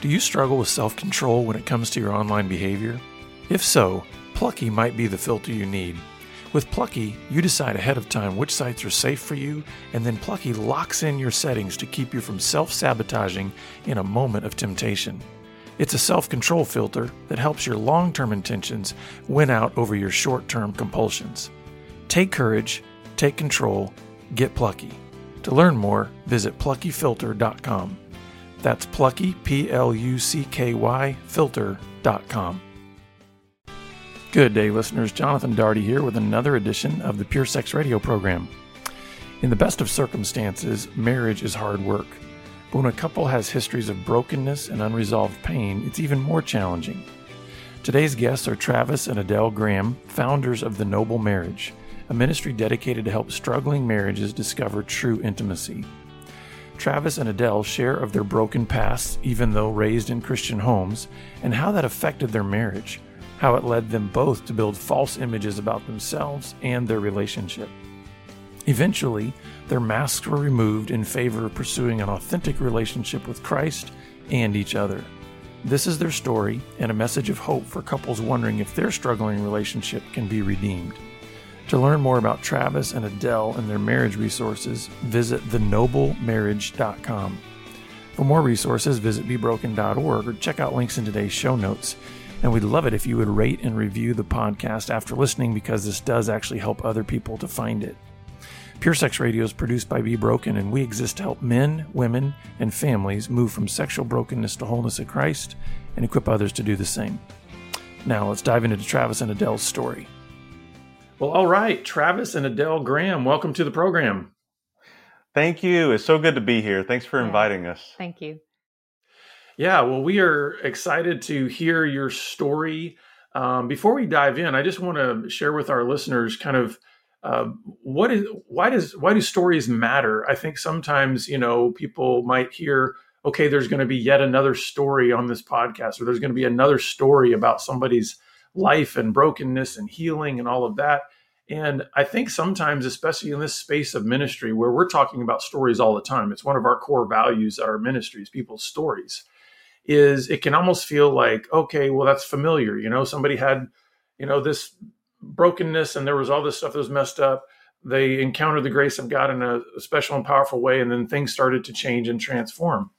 Do you struggle with self control when it comes to your online behavior? If so, Plucky might be the filter you need. With Plucky, you decide ahead of time which sites are safe for you, and then Plucky locks in your settings to keep you from self sabotaging in a moment of temptation. It's a self control filter that helps your long term intentions win out over your short term compulsions. Take courage, take control, get plucky. To learn more, visit pluckyfilter.com. That's plucky, P L U C K Y, filter.com. Good day, listeners. Jonathan Daugherty here with another edition of the Pure Sex Radio program. In the best of circumstances, marriage is hard work. But when a couple has histories of brokenness and unresolved pain, it's even more challenging. Today's guests are Travis and Adelle Graham, founders of The Noble Marriage, a ministry dedicated to help struggling marriages discover true intimacy. Travis and Adelle share of their broken pasts, even though raised in Christian homes, and how that affected their marriage, how it led them both to build false images about themselves and their relationship. Eventually, their masks were removed in favor of pursuing an authentic relationship with Christ and each other. This is their story and a message of hope for couples wondering if their struggling relationship can be redeemed. To learn more about Travis and Adelle and their marriage resources, visit thenoblemarriage.com. For more resources, visit bebroken.org or check out links in today's show notes. And we'd love it if you would rate and review the podcast after listening because this does actually help other people to find it. Pure Sex Radio is produced by Be Broken, and we exist to help men, women, and families move from sexual brokenness to wholeness in Christ and equip others to do the same. Now, let's dive into Travis and Adelle's story. Well, all right, Travis and Adelle Graham, welcome to the program. Thank you. It's so good to be here. Thanks for inviting us. Thank you. Yeah, well, we are excited to hear your story. Um, before we dive in, I just want to share with our listeners kind of uh, what is why does why do stories matter? I think sometimes you know people might hear, okay, there's going to be yet another story on this podcast, or there's going to be another story about somebody's life and brokenness and healing and all of that. And I think sometimes, especially in this space of ministry where we're talking about stories all the time, it's one of our core values our ministries, people's stories, is it can almost feel like, okay, well, that's familiar. You know, somebody had, you know, this brokenness and there was all this stuff that was messed up they encountered the grace of god in a special and powerful way and then things started to change and transform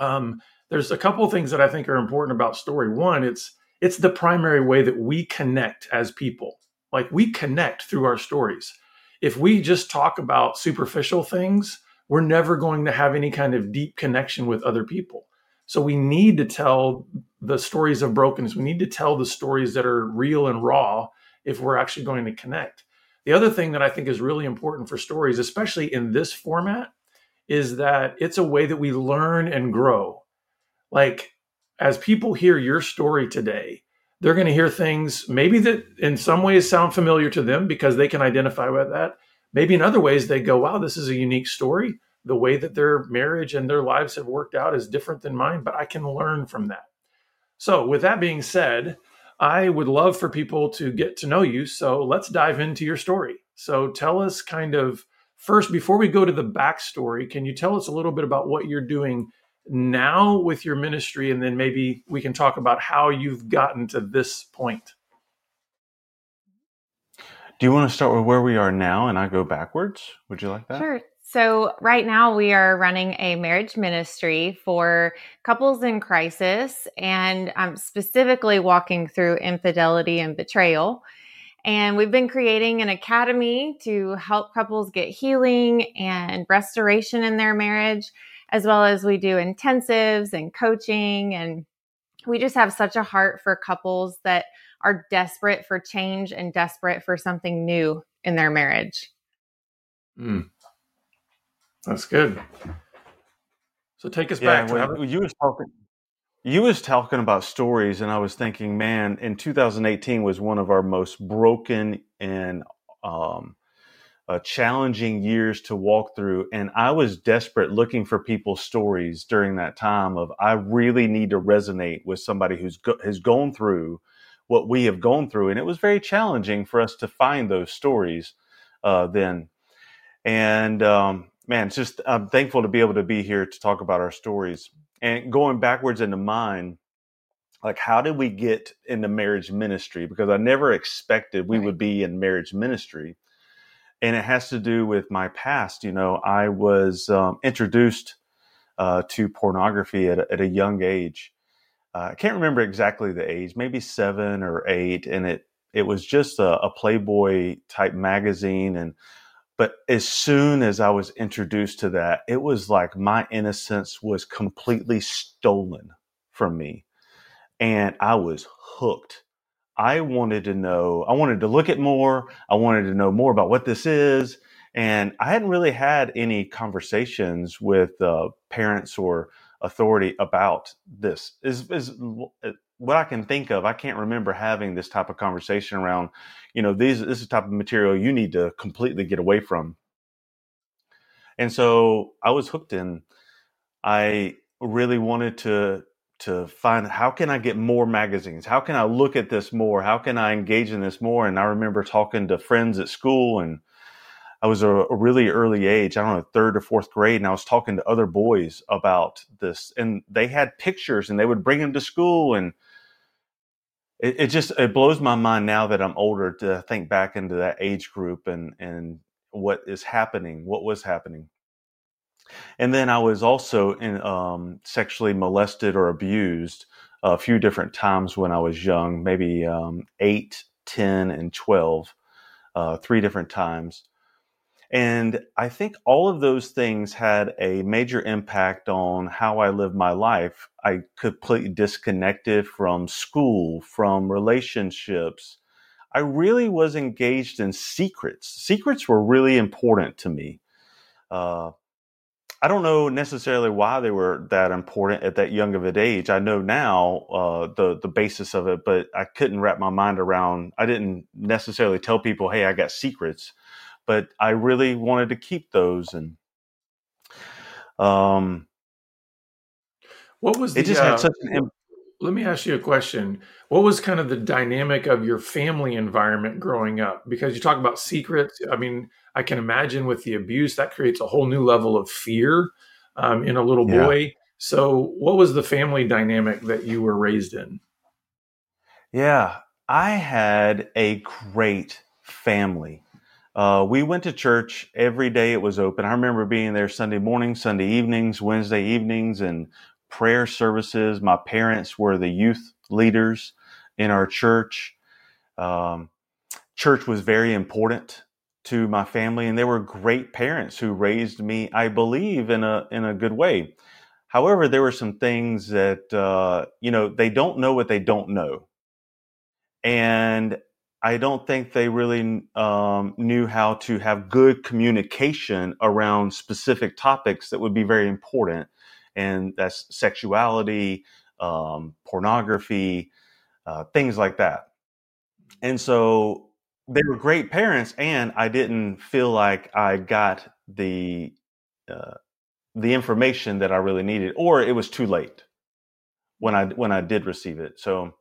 um, there's a couple of things that i think are important about story one it's it's the primary way that we connect as people like we connect through our stories if we just talk about superficial things we're never going to have any kind of deep connection with other people so we need to tell the stories of brokenness we need to tell the stories that are real and raw if we're actually going to connect. The other thing that I think is really important for stories, especially in this format, is that it's a way that we learn and grow. Like, as people hear your story today, they're going to hear things maybe that in some ways sound familiar to them because they can identify with that. Maybe in other ways, they go, wow, this is a unique story. The way that their marriage and their lives have worked out is different than mine, but I can learn from that. So, with that being said, I would love for people to get to know you. So let's dive into your story. So tell us kind of first, before we go to the backstory, can you tell us a little bit about what you're doing now with your ministry? And then maybe we can talk about how you've gotten to this point. Do you want to start with where we are now and I go backwards? Would you like that? Sure. So, right now, we are running a marriage ministry for couples in crisis, and I'm specifically walking through infidelity and betrayal. And we've been creating an academy to help couples get healing and restoration in their marriage, as well as we do intensives and coaching. And we just have such a heart for couples that are desperate for change and desperate for something new in their marriage. Mm. That's good. So take us yeah, back. When you was talking, you was talking about stories, and I was thinking, man, in 2018 was one of our most broken and um, uh, challenging years to walk through, and I was desperate looking for people's stories during that time. Of I really need to resonate with somebody who's go- has gone through what we have gone through, and it was very challenging for us to find those stories uh, then. And um, man, it's just I'm thankful to be able to be here to talk about our stories. and going backwards into mine, like how did we get into marriage ministry? Because I never expected we right. would be in marriage ministry, and it has to do with my past. You know, I was um, introduced uh, to pornography at a, at a young age. Uh, I can't remember exactly the age, maybe seven or eight, and it it was just a, a Playboy type magazine, and but as soon as I was introduced to that, it was like my innocence was completely stolen from me. And I was hooked. I wanted to know, I wanted to look at more. I wanted to know more about what this is. And I hadn't really had any conversations with uh, parents or authority about this. Is, is what I can think of, I can't remember having this type of conversation around, you know, these this is the type of material you need to completely get away from. And so I was hooked in. I really wanted to to find how can I get more magazines? How can I look at this more? How can I engage in this more? And I remember talking to friends at school and I was a, really early age, I don't know, third or fourth grade, and I was talking to other boys about this, and they had pictures, and they would bring them to school, and it, it just it blows my mind now that I'm older to think back into that age group and and what is happening, what was happening. And then I was also in, um, sexually molested or abused a few different times when I was young, maybe um, 8, 10, and 12, uh, three different times. And I think all of those things had a major impact on how I lived my life. I completely disconnected from school, from relationships. I really was engaged in secrets. Secrets were really important to me. Uh, I don't know necessarily why they were that important at that young of an age. I know now uh, the the basis of it, but I couldn't wrap my mind around. I didn't necessarily tell people, "Hey, I got secrets." but I really wanted to keep those and um what was the, it just uh, had such an let me ask you a question what was kind of the dynamic of your family environment growing up because you talk about secrets i mean i can imagine with the abuse that creates a whole new level of fear um, in a little boy yeah. so what was the family dynamic that you were raised in yeah i had a great family uh, we went to church every day it was open. I remember being there Sunday mornings, Sunday evenings, Wednesday evenings, and prayer services. My parents were the youth leaders in our church. Um, church was very important to my family, and they were great parents who raised me, I believe, in a in a good way. However, there were some things that uh, you know they don't know what they don't know, and I don't think they really um, knew how to have good communication around specific topics that would be very important, and that's sexuality, um, pornography, uh, things like that. And so they were great parents, and I didn't feel like I got the uh, the information that I really needed, or it was too late when I when I did receive it. So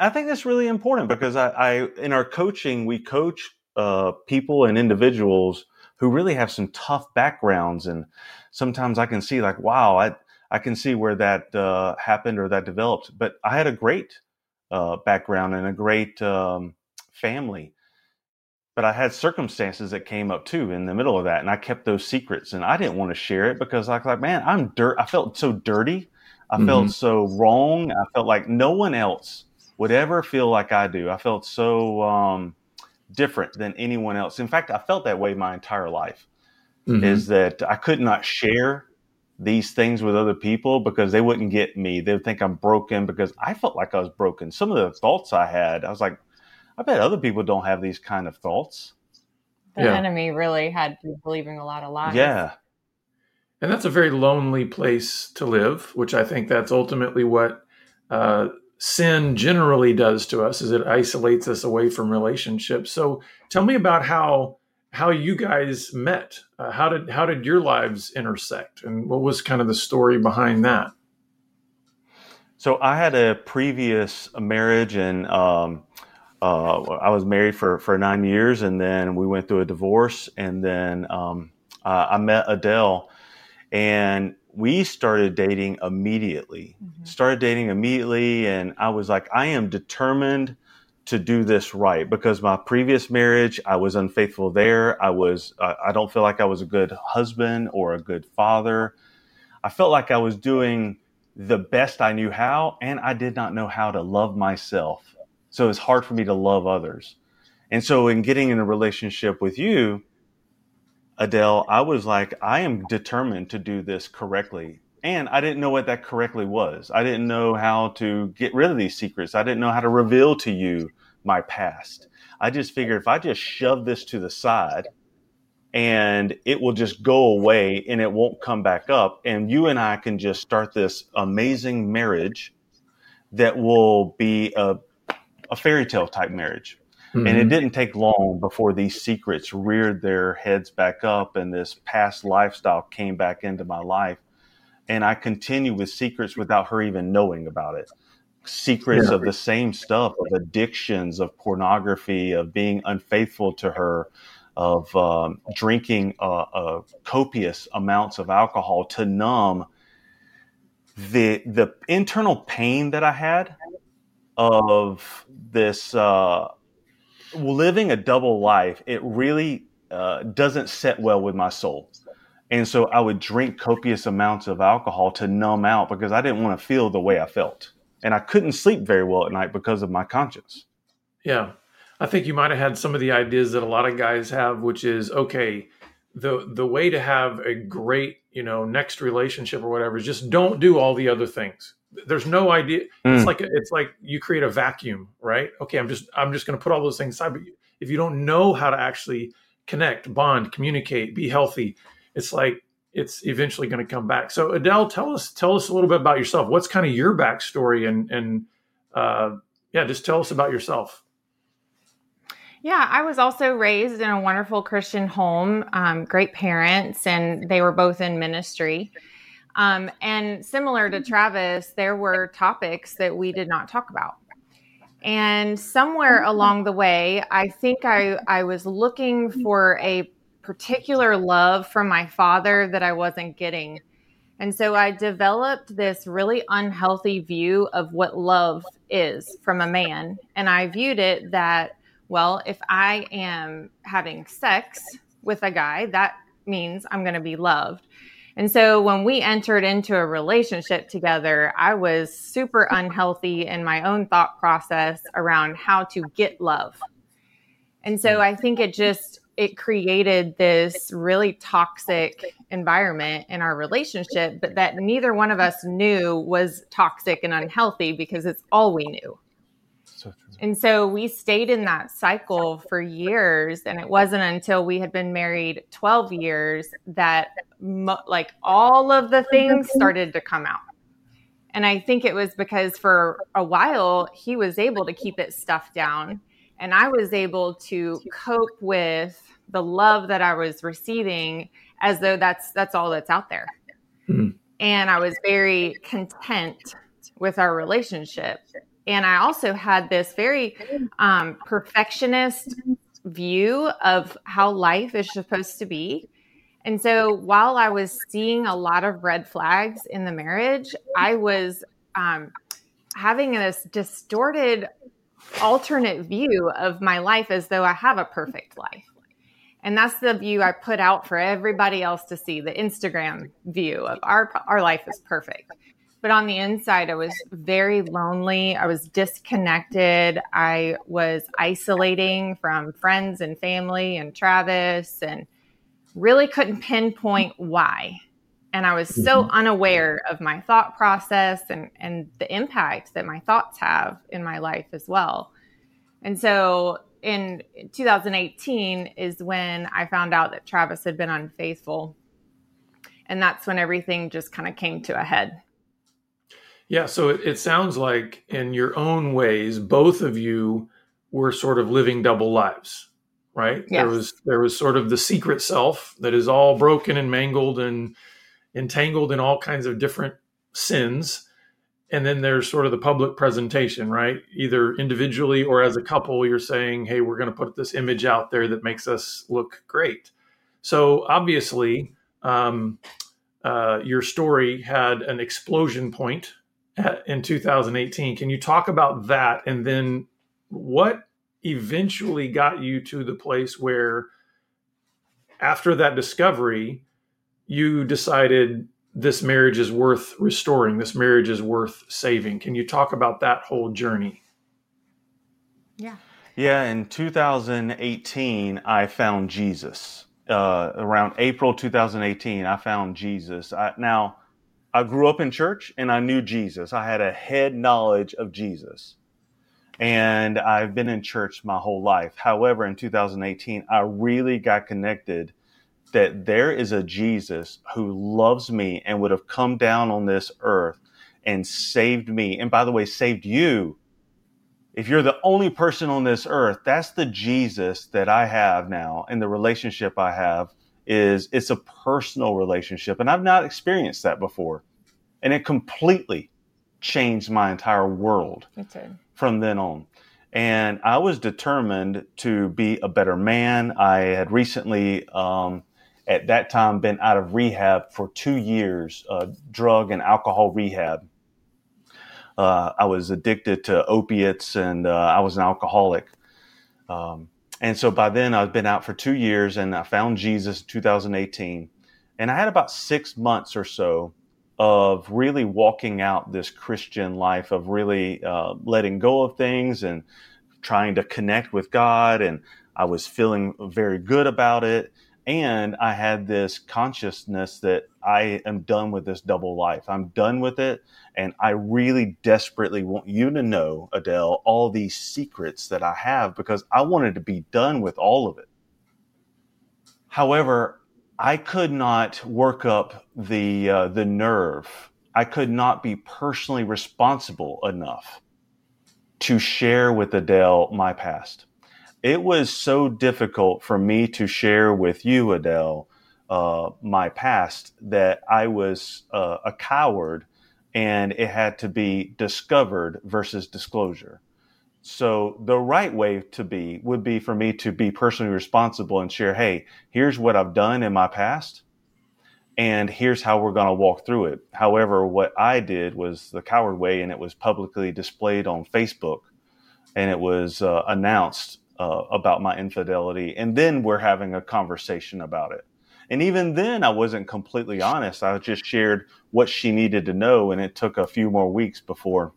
I think that's really important because I, I in our coaching, we coach uh, people and individuals who really have some tough backgrounds, and sometimes I can see like, wow, I I can see where that uh, happened or that developed. But I had a great uh, background and a great um, family, but I had circumstances that came up too in the middle of that, and I kept those secrets, and I didn't want to share it because I was like, man, I'm dirt. I felt so dirty. I mm-hmm. felt so wrong. I felt like no one else would ever feel like I do. I felt so um, different than anyone else. In fact, I felt that way my entire life. Mm-hmm. Is that I could not share these things with other people because they wouldn't get me. They would think I'm broken because I felt like I was broken. Some of the thoughts I had, I was like, I bet other people don't have these kind of thoughts. The yeah. enemy really had you believing a lot of lies. Yeah. And that's a very lonely place to live, which I think that's ultimately what uh, sin generally does to us is it isolates us away from relationships. So tell me about how how you guys met. Uh, how did how did your lives intersect, and what was kind of the story behind that? So I had a previous marriage, and um, uh, I was married for for nine years, and then we went through a divorce, and then um, uh, I met Adelle, and we started dating immediately. Mm-hmm. Started dating immediately, and I was like, I am determined to do this right because my previous marriage, I was unfaithful there. I was, uh, I don't feel like I was a good husband or a good father. I felt like I was doing the best I knew how, and I did not know how to love myself. So it's hard for me to love others. And so in getting in a relationship with you, Adelle, I was like, I am determined to do this correctly. And I didn't know what that correctly was. I didn't know how to get rid of these secrets. I didn't know how to reveal to you my past. I just figured if I just shove this to the side and it will just go away and it won't come back up, and you and I can just start this amazing marriage that will be a, a fairy tale type marriage. Mm-hmm. And it mm-hmm. didn't take long before these secrets reared their heads back up and this past lifestyle came back into my life. And I continue with secrets without her even knowing about it. Secrets yeah. of the same stuff, of addictions, of pornography, of being unfaithful to her, of um, drinking uh, uh, copious amounts of alcohol to numb the the internal pain that I had of this uh, living a double life, it really uh, doesn't set well with my soul. And so I would drink copious amounts of alcohol to numb out because I didn't want to feel the way I felt. And I couldn't sleep very well at night because of my conscience. Yeah. I think you might have had some of the ideas that a lot of guys have, which is okay, the the way to have a great, you know, next relationship or whatever is just don't do all the other things there's no idea. Mm. it's like it's like you create a vacuum right? Okay i'm just i'm just going to put all those things aside but if you don't know how to actually connect bond communicate be healthy it's like it's eventually going to come back. So adelle tell us tell us a little bit about yourself. What's kind of your backstory and and uh, yeah just tell us about yourself. Yeah, I was also raised in a wonderful Christian home, um, great parents, and they were both in ministry. Um, and similar to Travis, there were topics that we did not talk about. And somewhere along the way, I think I, I was looking for a particular love from my father that I wasn't getting. And so I developed this really unhealthy view of what love is from a man. And I viewed it that, well, if I am having sex with a guy, that means I'm going to be loved. And so when we entered into a relationship together, I was super unhealthy in my own thought process around how to get love. And so I think it just it created this really toxic environment in our relationship, but that neither one of us knew was toxic and unhealthy because it's all we knew. So and so we stayed in that cycle for years. And it wasn't until we had been married 12 years that like all of the things started to come out. And I think it was because for a while he was able to keep it stuffed down. And I was able to cope with the love that I was receiving as though that's that's all that's out there. Mm-hmm. And I was very content with our relationship and I also had this very um, perfectionist view of how life is supposed to be. And so while I was seeing a lot of red flags in the marriage, I was um, having this distorted alternate view of my life as though I have a perfect life. And that's the view I put out for everybody else to see the Instagram view of our, our life is perfect. But on the inside, I was very lonely. I was disconnected. I was isolating from friends and family and Travis and really couldn't pinpoint why. And I was so mm-hmm. unaware of my thought process and, and the impact that my thoughts have in my life as well. And so in 2018 is when I found out that Travis had been unfaithful. And that's when everything just kind of came to a head. Yeah, so it, it sounds like in your own ways, both of you were sort of living double lives, right? Yes. There was there was sort of the secret self that is all broken and mangled and entangled in all kinds of different sins. And then there's sort of the public presentation, right? Either individually or as a couple, you're saying, hey, we're going to put this image out there that makes us look great. So obviously, um, uh, your story had an explosion point at, in 2018. Can you talk about that? And then what eventually got you to the place where, after that discovery, you decided this marriage is worth restoring, this marriage is worth saving? Can you talk about that whole journey? Yeah. Yeah, in 2018, I found Jesus. Uh, around April 2018, I found Jesus. I, now, I grew up in church and I knew Jesus. I had a head knowledge of Jesus. And I've been in church my whole life. However, in 2018, I really got connected that there is a Jesus who loves me and would have come down on this earth and saved me. And by the way, saved you. If you're the only person on this earth, that's the Jesus that I have now. And the relationship I have is it's a personal relationship. And I've not experienced that before. And it completely changed my entire world from then on. And I was determined to be a better man. I had recently um, at that time been out of rehab for two years, uh, drug and alcohol rehab. Uh, I was addicted to opiates and uh, I was an alcoholic. Um, and so by then I've been out for two years and I found Jesus in 2018. And I had about six months or so of really walking out this Christian life of really uh, letting go of things and trying to connect with God. And I was feeling very good about it and I had this consciousness that I am done with this double life. I'm done with it. And I really desperately want you to know, Adelle, all these secrets that I have because I wanted to be done with all of it. However, I could not work up the, uh, the nerve. I could not be personally responsible enough to share with Adelle my past it was so difficult for me to share with you, Adelle, uh, my past that I was uh, a coward and it had to be discovered versus disclosure. So the right way to be would be for me to be personally responsible and share, hey, here's what I've done in my past and here's how we're going to walk through it. However, what I did was the coward way and it was publicly displayed on Facebook and it was uh, announced uh, about my infidelity. And then we're having a conversation about it. And even then, I wasn't completely honest. I just shared what she needed to know. And it took a few more weeks before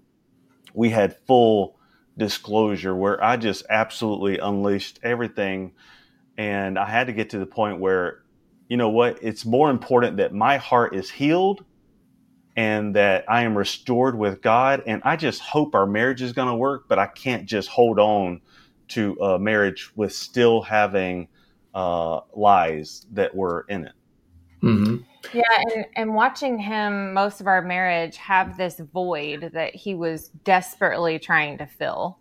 we had full disclosure where I just absolutely unleashed everything. And I had to get to the point where, you know what, it's more important that my heart is healed and that I am restored with God. And I just hope our marriage is going to work, but I can't just hold on to a marriage with still having uh, lies that were in it. Mm-hmm. Yeah, and, and watching him most of our marriage have this void that he was desperately trying to fill,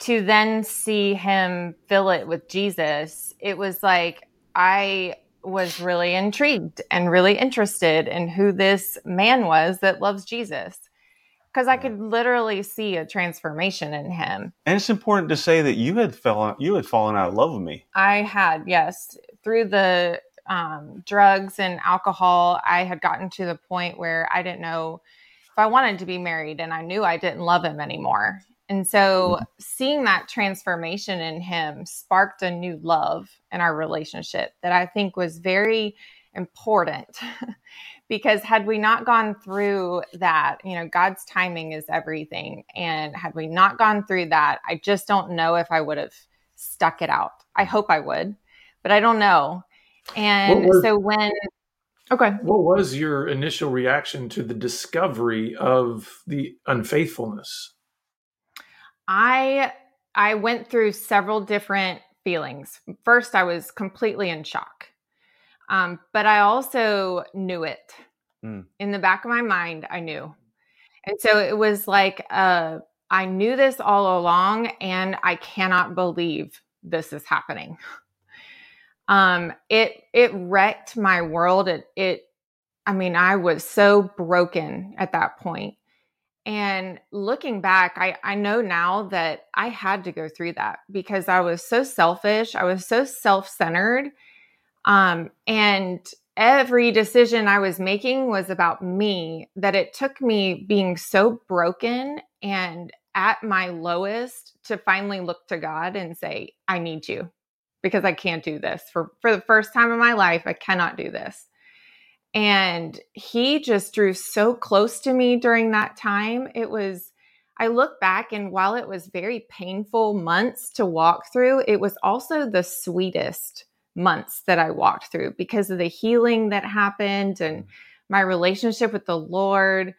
to then see him fill it with Jesus, it was like I was really intrigued and really interested in who this man was that loves Jesus because I could literally see a transformation in him. And it's important to say that you had fallen you had fallen out of love with me. I had, yes, through the um, drugs and alcohol. I had gotten to the point where I didn't know if I wanted to be married, and I knew I didn't love him anymore. And so, mm-hmm. seeing that transformation in him sparked a new love in our relationship that I think was very important because had we not gone through that, you know, God's timing is everything. And had we not gone through that, I just don't know if I would have stuck it out. I hope I would, but I don't know. And was, so when Okay. What was your initial reaction to the discovery of the unfaithfulness? I I went through several different feelings. First, I was completely in shock. Um, but I also knew it mm. in the back of my mind. I knew, and so it was like uh, I knew this all along, and I cannot believe this is happening. Um, it it wrecked my world. It it. I mean, I was so broken at that point. And looking back, I, I know now that I had to go through that because I was so selfish. I was so self centered um, and every decision I was making was about me, that it took me being so broken and at my lowest to finally look to God and say, I need you because I can't do this. For, for the first time in my life, I cannot do this. And he just drew so close to me during that time. It was, I look back and while it was very painful months to walk through, it was also the sweetest months that I walked through because of the healing that happened and my relationship with the Lord.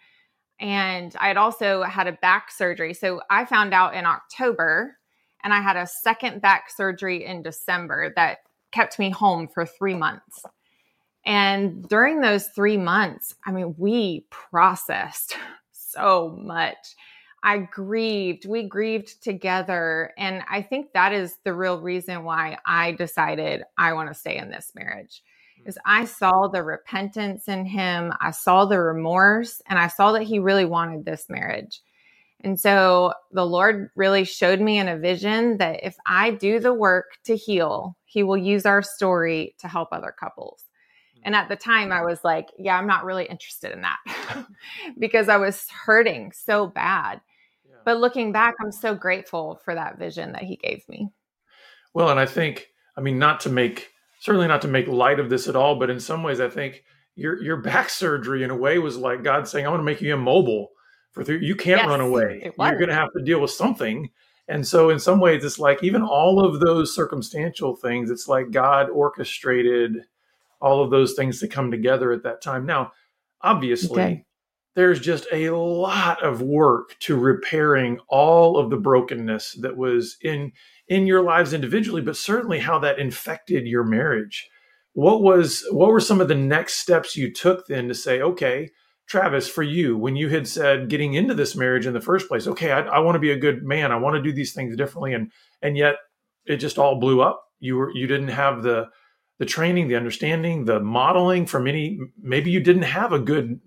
And I had also had a back surgery. So I found out in October and I had a second back surgery in December that kept me home for three months. And during those three months, I mean, we processed so much. I grieved. We grieved together. And I think that is the real reason why I decided I want to stay in this marriage. Mm. Is I saw the repentance in him, I saw the remorse, and I saw that he really wanted this marriage. And so the Lord really showed me in a vision that if I do the work to heal, he will use our story to help other couples. Mm. And at the time, I was like, yeah, I'm not really interested in that because I was hurting so bad. But looking back, I'm so grateful for that vision that he gave me. Well, and I think, I mean, not to make certainly not to make light of this at all, but in some ways, I think your your back surgery in a way was like God saying, "I want to make you immobile for three. You can't yes, run away. You're going to have to deal with something." And so, in some ways, it's like even all of those circumstantial things. It's like God orchestrated all of those things to come together at that time. Now, obviously, okay there's just a lot of work to repairing all of the brokenness that was in in your lives individually but certainly how that infected your marriage what was what were some of the next steps you took then to say okay travis for you when you had said getting into this marriage in the first place okay i, I want to be a good man i want to do these things differently and and yet it just all blew up you were you didn't have the the training, the understanding, the modeling from any maybe you didn't have a good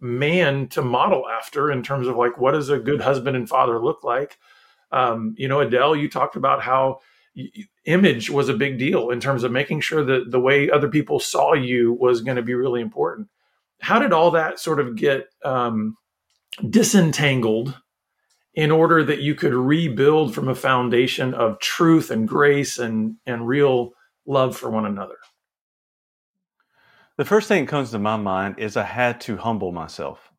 man to model after in terms of like what does a good husband and father look like. Um, you know, Adelle, you talked about how image was a big deal in terms of making sure that the way other people saw you was going to be really important. How did all that sort of get um, disentangled in order that you could rebuild from a foundation of truth and grace and and real love for one another? The first thing that comes to my mind is I had to humble myself.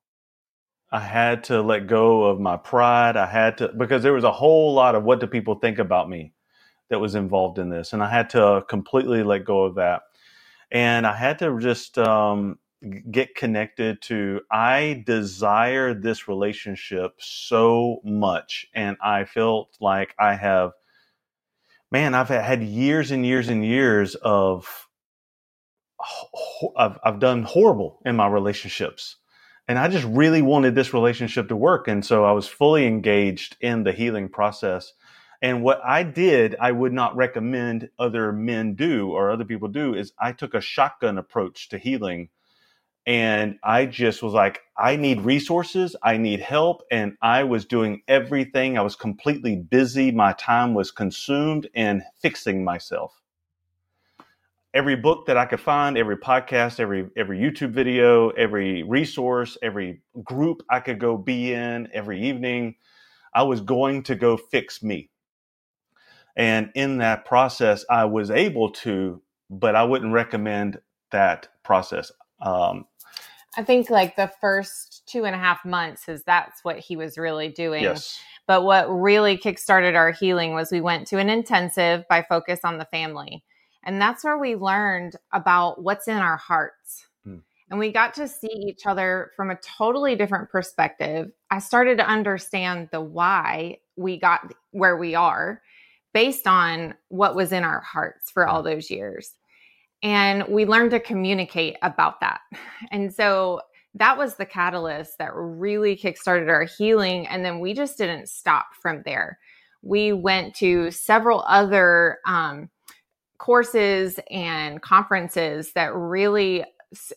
I had to let go of my pride. I had to, because there was a whole lot of what do people think about me that was involved in this. And I had to completely let go of that. And I had to just um, get connected to, I desire this relationship so much. And I felt like I have man, I've had years and years and years of I've, I've done horrible in my relationships. And I just really wanted this relationship to work. And so I was fully engaged in the healing process. And what I did, I would not recommend other men do or other people do, is I took a shotgun approach to healing and I just was like, I need resources, I need help, and I was doing everything. I was completely busy. My time was consumed in fixing myself. Every book that I could find, every podcast, every every YouTube video, every resource, every group I could go be in every evening, I was going to go fix me. And in that process, I was able to, but I wouldn't recommend that process. Um, I think like the first two and a half months is that's what he was really doing. Yes. But what really kickstarted our healing was we went to an intensive by Focus on the Family. And that's where we learned about what's in our hearts. Hmm. And we got to see each other from a totally different perspective. I started to understand the why we got where we are based on what was in our hearts for all hmm. those years. And we learned to communicate about that. And so that was the catalyst that really kickstarted our healing. And then we just didn't stop from there. We went to several other um, courses and conferences that really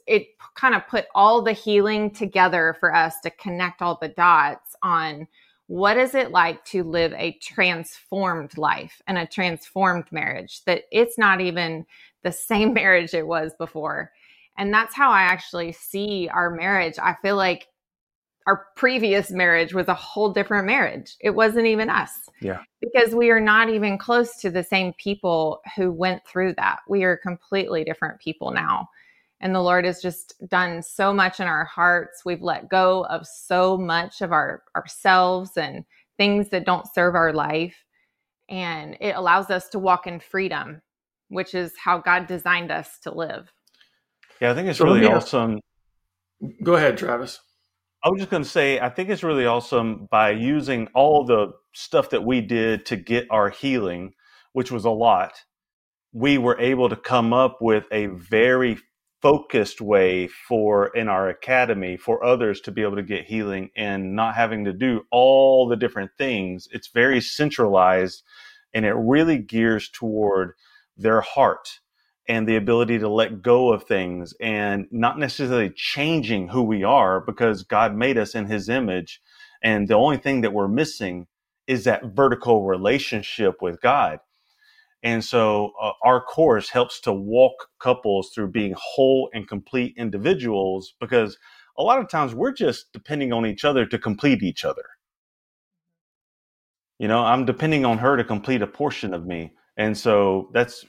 it kind of put all the healing together for us to connect all the dots on what is it like to live a transformed life and a transformed marriage that it's not even the same marriage it was before. And that's how I actually see our marriage. I feel like our previous marriage was a whole different marriage. It wasn't even us. Yeah. Because we are not even close to the same people who went through that. We are completely different people now. And the Lord has just done so much in our hearts. We've let go of so much of our ourselves and things that don't serve our life. And it allows us to walk in freedom, which is how God designed us to live. Yeah, I think it's so really awesome. Go ahead, Travis. I was just going to say, I think it's really awesome by using all the stuff that we did to get our healing, which was a lot. We were able to come up with a very focused way for in our academy for others to be able to get healing and not having to do all the different things. It's very centralized and it really gears toward their heart and the ability to let go of things and not necessarily changing who we are because God made us in his image. And the only thing that we're missing is that vertical relationship with God. And so uh, our course helps to walk couples through being whole and complete individuals because a lot of times we're just depending on each other to complete each other. You know, I'm depending on her to complete a portion of me. And so that's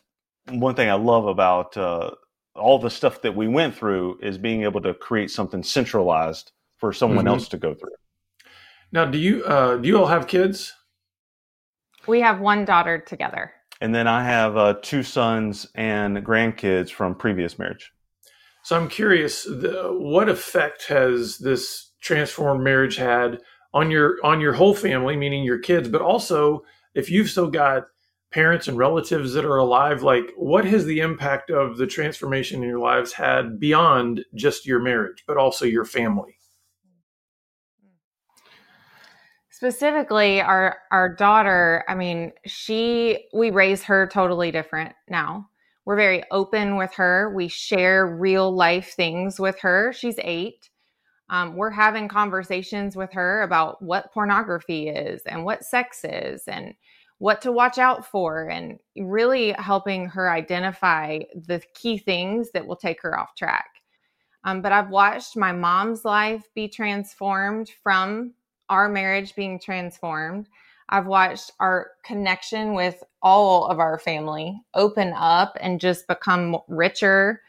one thing I love about uh, all the stuff that we went through is being able to create something centralized for someone mm-hmm. else to go through. Now, do you uh, do you all have kids? We have one daughter together. And then I have uh, two sons and grandkids from previous marriage. So I'm curious, the, what effect has this transformed marriage had on your on your whole family, meaning your kids, but also if you've still got parents and relatives that are alive, like what has the impact of the transformation in your lives had beyond just your marriage, but also your family? specifically our our daughter i mean she we raise her totally different now. We're very open with her. We share real life things with her. She's eight. Um, we're having conversations with her about what pornography is and what sex is and what to watch out for and really helping her identify the key things that will take her off track um, but i've watched my mom's life be transformed from our marriage being transformed. I've watched our connection with all of our family open up and just become richer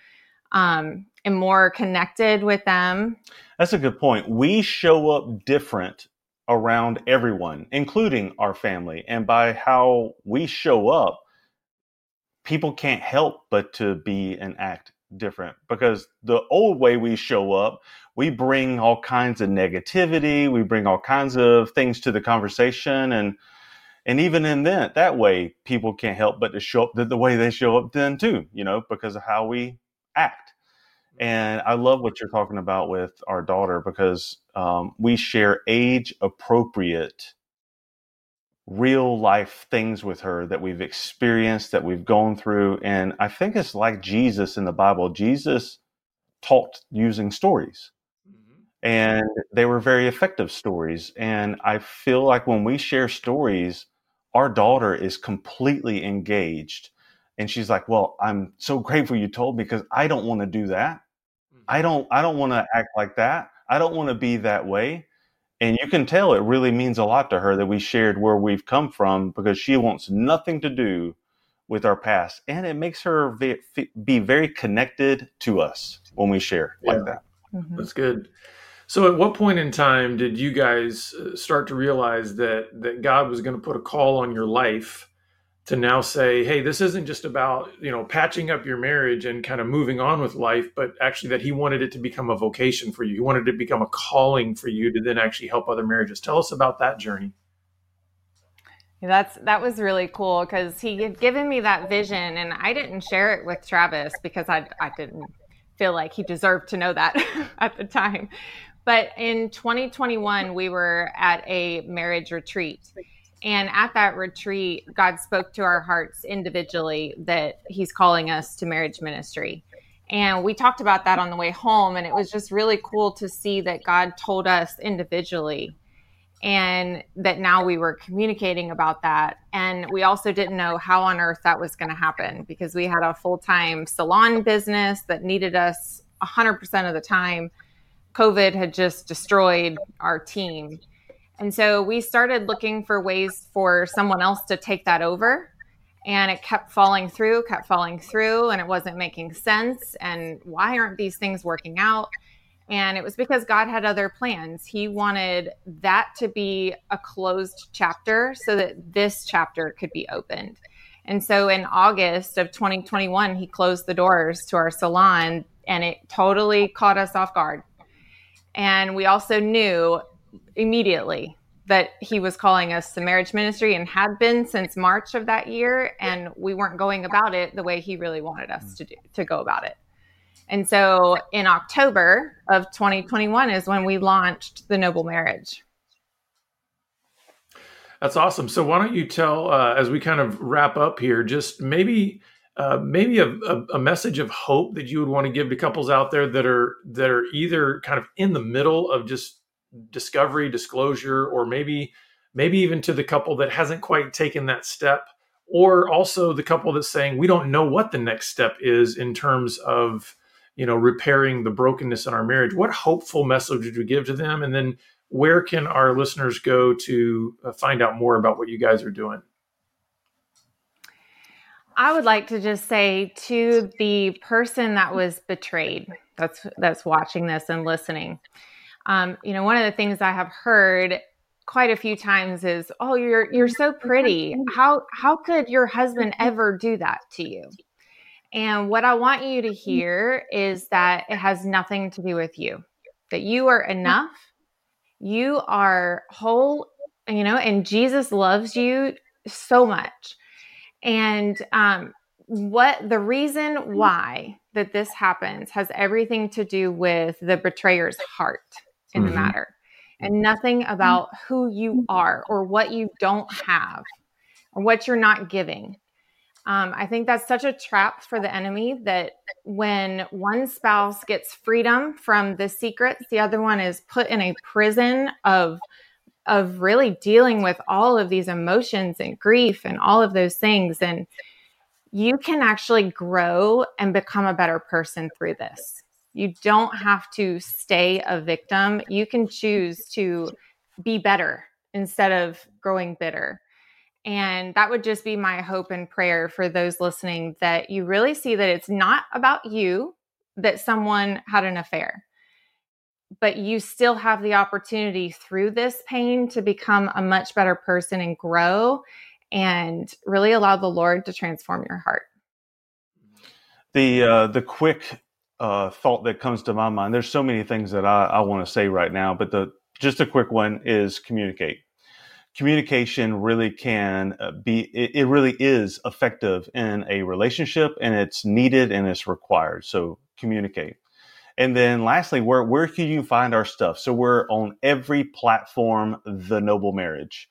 um, and more connected with them. That's a good point. We show up different around everyone, including our family. And by how we show up, people can't help but to be and act different because the old way we show up, we bring all kinds of negativity, we bring all kinds of things to the conversation and and even in that that way people can't help but to show up the, the way they show up then too, you know, because of how we act. And I love what you're talking about with our daughter because um, we share age appropriate real life things with her that we've experienced, that we've gone through. And I think it's like Jesus in the Bible. Jesus taught using stories. Mm-hmm. And they were very effective stories. And I feel like when we share stories, our daughter is completely engaged. And she's like, Well, I'm so grateful you told me because I don't want to do that. I don't I don't want to act like that. I don't want to be that way. And you can tell it really means a lot to her that we shared where we've come from because she wants nothing to do with our past. And it makes her be very connected to us when we share yeah. like that. Mm-hmm. That's good. So, at what point in time did you guys uh, start to realize that that God was going to put a call on your life to now say, hey, this isn't just about, you know, patching up your marriage and kind of moving on with life, but actually that he wanted it to become a vocation for you. He wanted it to become a calling for you to then actually help other marriages. Tell us about that journey. That's that was really cool because he had given me that vision and I didn't share it with Travis because I I didn't feel like he deserved to know that at the time. But in 2021 we were at a marriage retreat and at that retreat, God spoke to our hearts individually that He's calling us to marriage ministry. And we talked about that on the way home. And it was just really cool to see that God told us individually and that now we were communicating about that. And we also didn't know how on earth that was going to happen because we had a full time salon business that needed us 100% of the time, COVID had just destroyed our team. And so we started looking for ways for someone else to take that over. And it kept falling through, kept falling through, and it wasn't making sense. And why aren't these things working out? And it was because God had other plans. He wanted that to be a closed chapter so that this chapter could be opened. And so in August of 2021, he closed the doors to our salon and it totally caught us off guard. And we also knew immediately that he was calling us to marriage ministry and had been since March of that year. And we weren't going about it the way he really wanted us to do, to go about it. And so in October of 2021 is when we launched the Noble Marriage. That's awesome. So why don't you tell, uh, as we kind of wrap up here, just maybe uh, maybe a, a, a, message of hope that you would want to give to couples out there that are that are either kind of in the middle of just discovery, disclosure, or maybe maybe even to the couple that hasn't quite taken that step, or also the couple that's saying we don't know what the next step is in terms of you know repairing the brokenness in our marriage. What hopeful message would you give to them, and then where can our listeners go to uh, find out more about what you guys are doing? I would like to just say to the person that was betrayed, that's that's watching this and listening. Um, you know, one of the things I have heard quite a few times is, "Oh, you're you're so pretty. How how could your husband ever do that to you?" And what I want you to hear is that it has nothing to do with you. That you are enough you are whole, you know, and Jesus loves you so much. And um, what the reason why that this happens has everything to do with the betrayer's heart in mm-hmm. the matter and nothing about who you are or what you don't have or what you're not giving. Um, I think that's such a trap for the enemy that when one spouse gets freedom from the secrets, the other one is put in a prison of of really dealing with all of these emotions and grief and all of those things. And you can actually grow and become a better person through this. You don't have to stay a victim. You can choose to be better instead of growing bitter. And that would just be my hope and prayer for those listening that you really see that it's not about you that someone had an affair, but you still have the opportunity through this pain to become a much better person and grow and really allow the Lord to transform your heart. The uh, the quick uh, thought that comes to my mind. There's so many things that I, I want to say right now, but the just a quick one is communicate. Communication really can uh, be it, really is effective in a relationship and it's needed and it's required so communicate. And then lastly where where can you find our stuff? So we're on every platform the noble marriage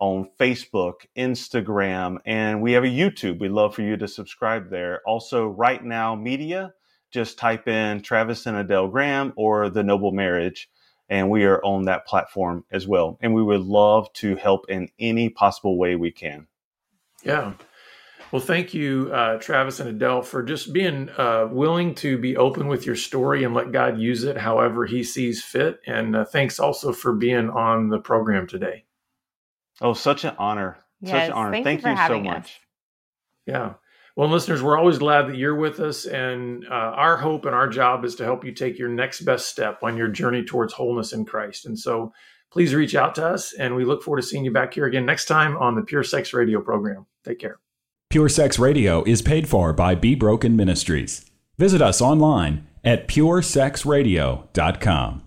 on facebook instagram and we have a youtube. We'd love for you to subscribe there. Also right now media just type in travis and adelle graham or the noble marriage and we are on that platform as well. And we would love to help in any possible way we can. Yeah. Well, thank you, uh, Travis and Adelle, for just being uh, willing to be open with your story and let God use it however He sees fit. And uh, thanks also for being on the program today. Oh, such an honor. Yes, such an honor. Thank, thank you, you so much. Us. Yeah. Well, listeners, we're always glad that you're with us. And uh, our hope and our job is to help you take your next best step on your journey towards wholeness in Christ. And so please reach out to us. And we look forward to seeing you back here again next time on the Pure Sex Radio program. Take care. Pure Sex Radio is paid for by Be Broken Ministries. Visit us online at puresexradio.com.